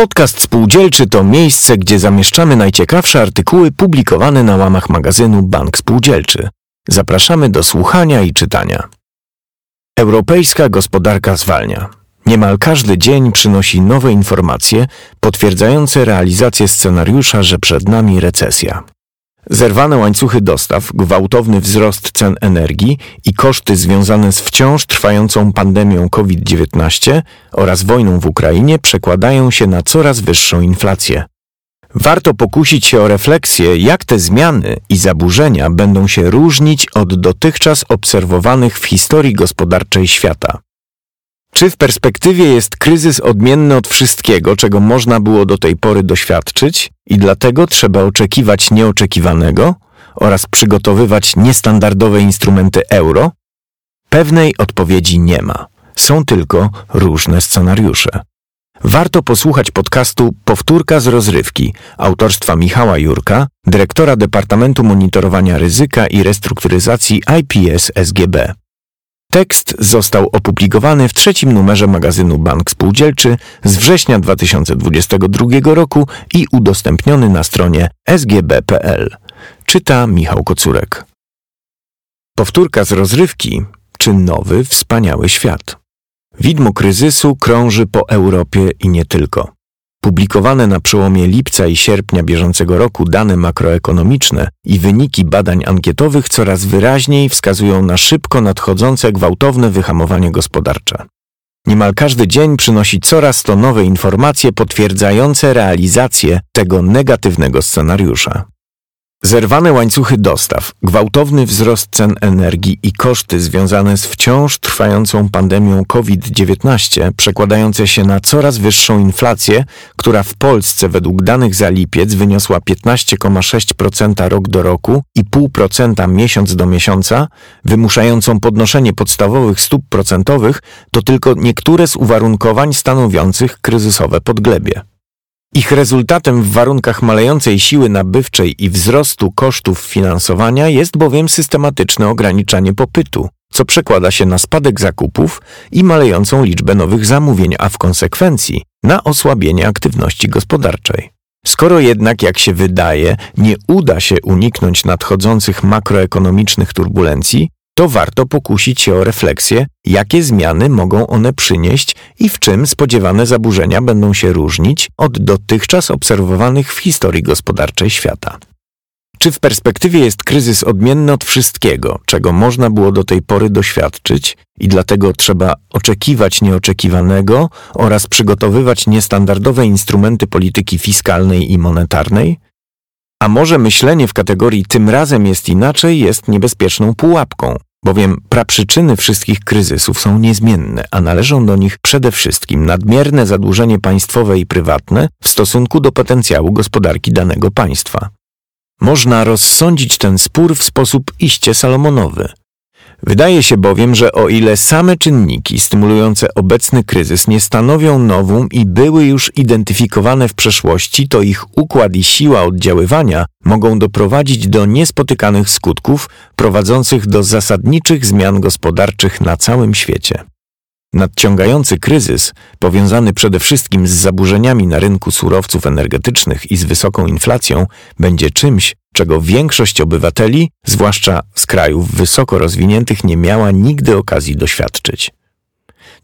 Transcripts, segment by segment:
Podcast Spółdzielczy to miejsce, gdzie zamieszczamy najciekawsze artykuły publikowane na łamach magazynu Bank Spółdzielczy. Zapraszamy do słuchania i czytania. Europejska gospodarka zwalnia. Niemal każdy dzień przynosi nowe informacje potwierdzające realizację scenariusza, że przed nami recesja. Zerwane łańcuchy dostaw, gwałtowny wzrost cen energii i koszty związane z wciąż trwającą pandemią COVID-19 oraz wojną w Ukrainie przekładają się na coraz wyższą inflację. Warto pokusić się o refleksję, jak te zmiany i zaburzenia będą się różnić od dotychczas obserwowanych w historii gospodarczej świata. Czy w perspektywie jest kryzys odmienny od wszystkiego, czego można było do tej pory doświadczyć, i dlatego trzeba oczekiwać nieoczekiwanego oraz przygotowywać niestandardowe instrumenty euro? Pewnej odpowiedzi nie ma. Są tylko różne scenariusze. Warto posłuchać podcastu Powtórka z rozrywki autorstwa Michała Jurka, dyrektora Departamentu Monitorowania Ryzyka i Restrukturyzacji IPS SGB. Tekst został opublikowany w trzecim numerze magazynu Bank Spółdzielczy z września 2022 roku i udostępniony na stronie sgb.pl. Czyta Michał Kocurek. Powtórka z rozrywki czy nowy, wspaniały świat. Widmo kryzysu krąży po Europie i nie tylko. Publikowane na przełomie lipca i sierpnia bieżącego roku dane makroekonomiczne i wyniki badań ankietowych coraz wyraźniej wskazują na szybko nadchodzące gwałtowne wyhamowanie gospodarcze. Niemal każdy dzień przynosi coraz to nowe informacje potwierdzające realizację tego negatywnego scenariusza. Zerwane łańcuchy dostaw, gwałtowny wzrost cen energii i koszty związane z wciąż trwającą pandemią COVID-19, przekładające się na coraz wyższą inflację, która w Polsce według danych za lipiec wyniosła 15,6% rok do roku i 0,5% miesiąc do miesiąca, wymuszającą podnoszenie podstawowych stóp procentowych, to tylko niektóre z uwarunkowań stanowiących kryzysowe podglebie. Ich rezultatem w warunkach malejącej siły nabywczej i wzrostu kosztów finansowania jest bowiem systematyczne ograniczanie popytu, co przekłada się na spadek zakupów i malejącą liczbę nowych zamówień, a w konsekwencji na osłabienie aktywności gospodarczej. Skoro jednak, jak się wydaje, nie uda się uniknąć nadchodzących makroekonomicznych turbulencji, to warto pokusić się o refleksję, jakie zmiany mogą one przynieść i w czym spodziewane zaburzenia będą się różnić od dotychczas obserwowanych w historii gospodarczej świata. Czy w perspektywie jest kryzys odmienny od wszystkiego, czego można było do tej pory doświadczyć, i dlatego trzeba oczekiwać nieoczekiwanego oraz przygotowywać niestandardowe instrumenty polityki fiskalnej i monetarnej? A może myślenie w kategorii tym razem jest inaczej jest niebezpieczną pułapką, bowiem praprzyczyny wszystkich kryzysów są niezmienne, a należą do nich przede wszystkim nadmierne zadłużenie państwowe i prywatne w stosunku do potencjału gospodarki danego państwa. Można rozsądzić ten spór w sposób iście salomonowy – Wydaje się bowiem, że o ile same czynniki stymulujące obecny kryzys nie stanowią nowum i były już identyfikowane w przeszłości, to ich układ i siła oddziaływania mogą doprowadzić do niespotykanych skutków prowadzących do zasadniczych zmian gospodarczych na całym świecie. Nadciągający kryzys, powiązany przede wszystkim z zaburzeniami na rynku surowców energetycznych i z wysoką inflacją, będzie czymś, czego większość obywateli, zwłaszcza z krajów wysoko rozwiniętych, nie miała nigdy okazji doświadczyć.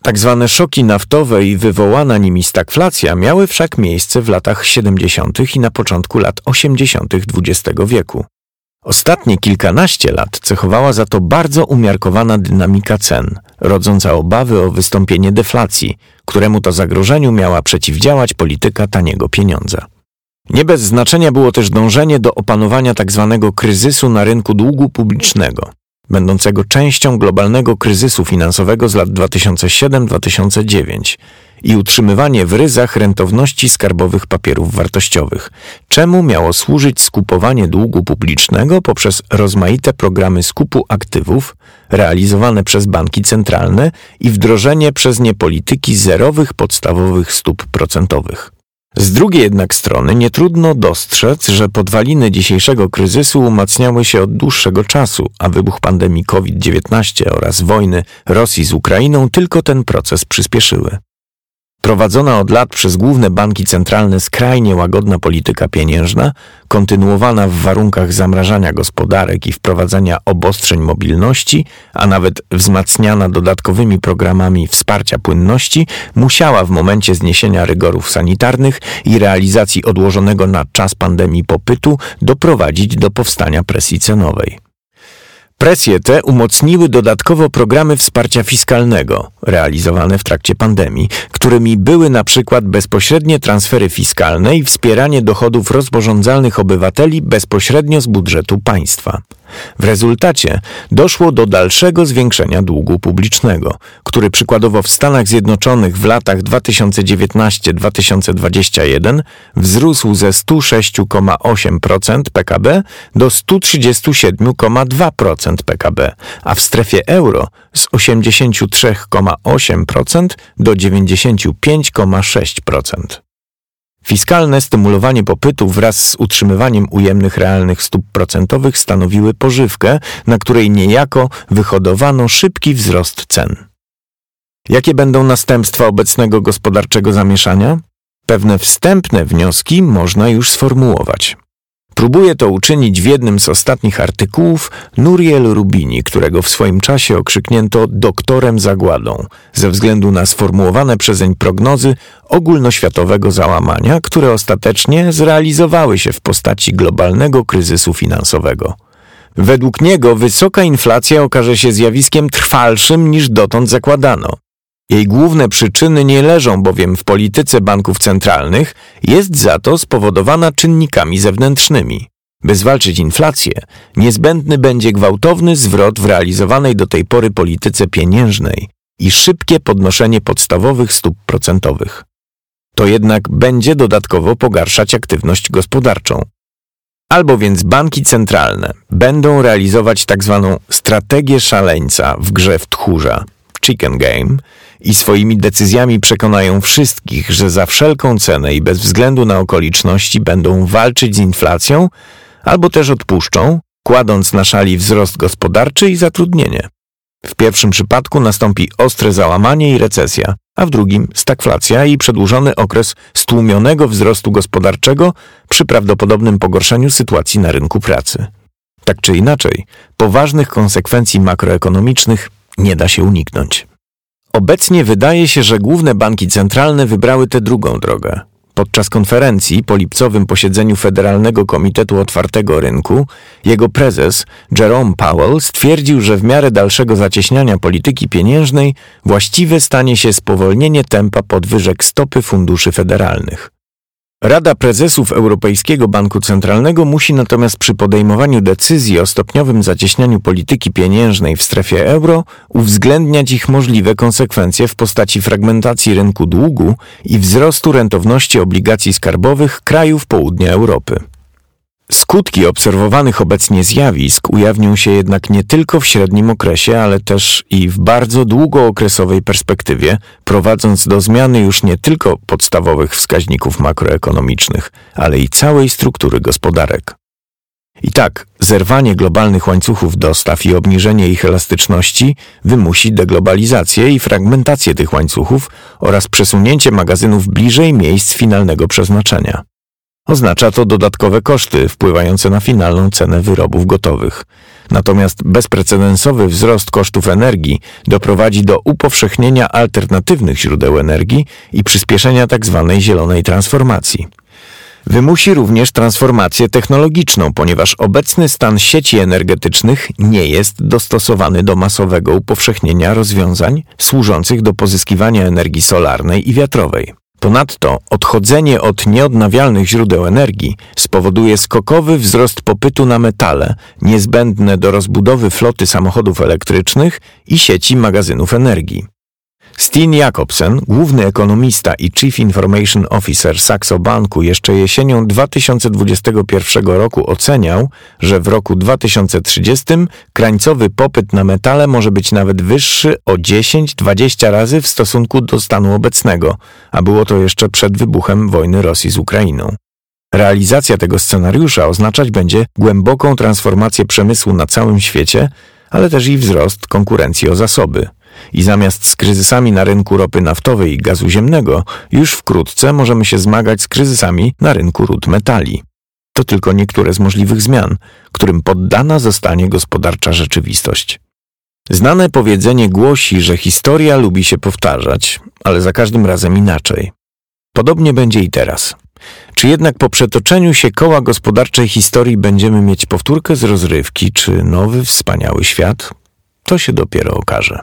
Tak zwane szoki naftowe i wywołana nimi stagflacja miały wszak miejsce w latach 70. i na początku lat 80. XX wieku. Ostatnie kilkanaście lat cechowała za to bardzo umiarkowana dynamika cen, rodząca obawy o wystąpienie deflacji, któremu to zagrożeniu miała przeciwdziałać polityka taniego pieniądza. Nie bez znaczenia było też dążenie do opanowania tzw. Tak kryzysu na rynku długu publicznego, będącego częścią globalnego kryzysu finansowego z lat 2007-2009 i utrzymywanie w ryzach rentowności skarbowych papierów wartościowych, czemu miało służyć skupowanie długu publicznego poprzez rozmaite programy skupu aktywów realizowane przez banki centralne i wdrożenie przez nie polityki zerowych podstawowych stóp procentowych. Z drugiej jednak strony nie trudno dostrzec, że podwaliny dzisiejszego kryzysu umacniały się od dłuższego czasu, a wybuch pandemii COVID-19 oraz wojny Rosji z Ukrainą tylko ten proces przyspieszyły. Prowadzona od lat przez główne banki centralne skrajnie łagodna polityka pieniężna, kontynuowana w warunkach zamrażania gospodarek i wprowadzania obostrzeń mobilności, a nawet wzmacniana dodatkowymi programami wsparcia płynności, musiała w momencie zniesienia rygorów sanitarnych i realizacji odłożonego na czas pandemii popytu doprowadzić do powstania presji cenowej. Presje te umocniły dodatkowo programy wsparcia fiskalnego realizowane w trakcie pandemii, którymi były na przykład bezpośrednie transfery fiskalne i wspieranie dochodów rozporządzalnych obywateli bezpośrednio z budżetu państwa. W rezultacie doszło do dalszego zwiększenia długu publicznego, który przykładowo w Stanach Zjednoczonych w latach 2019-2021 wzrósł ze 106,8% PKB do 137,2% PKB, a w strefie euro z 83,8% do 95,6%. Fiskalne stymulowanie popytu wraz z utrzymywaniem ujemnych realnych stóp procentowych stanowiły pożywkę, na której niejako wyhodowano szybki wzrost cen. Jakie będą następstwa obecnego gospodarczego zamieszania? Pewne wstępne wnioski można już sformułować. Próbuje to uczynić w jednym z ostatnich artykułów Nuriel Rubini, którego w swoim czasie okrzyknięto doktorem zagładą, ze względu na sformułowane przezeń prognozy ogólnoświatowego załamania, które ostatecznie zrealizowały się w postaci globalnego kryzysu finansowego. Według niego wysoka inflacja okaże się zjawiskiem trwalszym niż dotąd zakładano. Jej główne przyczyny nie leżą bowiem w polityce banków centralnych, jest za to spowodowana czynnikami zewnętrznymi. By zwalczyć inflację, niezbędny będzie gwałtowny zwrot w realizowanej do tej pory polityce pieniężnej i szybkie podnoszenie podstawowych stóp procentowych. To jednak będzie dodatkowo pogarszać aktywność gospodarczą. Albo więc banki centralne będą realizować tzw. Tak strategię szaleńca w grze w tchórza, chicken game, i swoimi decyzjami przekonają wszystkich, że za wszelką cenę i bez względu na okoliczności będą walczyć z inflacją, albo też odpuszczą, kładąc na szali wzrost gospodarczy i zatrudnienie. W pierwszym przypadku nastąpi ostre załamanie i recesja, a w drugim stagflacja i przedłużony okres stłumionego wzrostu gospodarczego przy prawdopodobnym pogorszeniu sytuacji na rynku pracy. Tak czy inaczej, poważnych konsekwencji makroekonomicznych nie da się uniknąć. Obecnie wydaje się, że główne banki centralne wybrały tę drugą drogę. Podczas konferencji po lipcowym posiedzeniu Federalnego Komitetu Otwartego Rynku, jego prezes Jerome Powell stwierdził, że w miarę dalszego zacieśniania polityki pieniężnej właściwe stanie się spowolnienie tempa podwyżek stopy funduszy federalnych. Rada Prezesów Europejskiego Banku Centralnego musi natomiast przy podejmowaniu decyzji o stopniowym zacieśnianiu polityki pieniężnej w strefie euro uwzględniać ich możliwe konsekwencje w postaci fragmentacji rynku długu i wzrostu rentowności obligacji skarbowych krajów południa Europy. Skutki obserwowanych obecnie zjawisk ujawnią się jednak nie tylko w średnim okresie, ale też i w bardzo długookresowej perspektywie, prowadząc do zmiany już nie tylko podstawowych wskaźników makroekonomicznych, ale i całej struktury gospodarek. I tak, zerwanie globalnych łańcuchów dostaw i obniżenie ich elastyczności wymusi deglobalizację i fragmentację tych łańcuchów oraz przesunięcie magazynów bliżej miejsc finalnego przeznaczenia. Oznacza to dodatkowe koszty wpływające na finalną cenę wyrobów gotowych. Natomiast bezprecedensowy wzrost kosztów energii doprowadzi do upowszechnienia alternatywnych źródeł energii i przyspieszenia tzw. Tak zielonej transformacji. Wymusi również transformację technologiczną, ponieważ obecny stan sieci energetycznych nie jest dostosowany do masowego upowszechnienia rozwiązań służących do pozyskiwania energii solarnej i wiatrowej. Ponadto odchodzenie od nieodnawialnych źródeł energii spowoduje skokowy wzrost popytu na metale niezbędne do rozbudowy floty samochodów elektrycznych i sieci magazynów energii. Steen Jacobsen, główny ekonomista i Chief Information Officer Saxo Banku jeszcze jesienią 2021 roku oceniał, że w roku 2030 krańcowy popyt na metale może być nawet wyższy o 10-20 razy w stosunku do stanu obecnego, a było to jeszcze przed wybuchem wojny Rosji z Ukrainą. Realizacja tego scenariusza oznaczać będzie głęboką transformację przemysłu na całym świecie, ale też i wzrost konkurencji o zasoby – I zamiast z kryzysami na rynku ropy naftowej i gazu ziemnego, już wkrótce możemy się zmagać z kryzysami na rynku ród metali. To tylko niektóre z możliwych zmian, którym poddana zostanie gospodarcza rzeczywistość. Znane powiedzenie głosi, że historia lubi się powtarzać, ale za każdym razem inaczej. Podobnie będzie i teraz. Czy jednak po przetoczeniu się koła gospodarczej historii będziemy mieć powtórkę z rozrywki, czy nowy, wspaniały świat? To się dopiero okaże.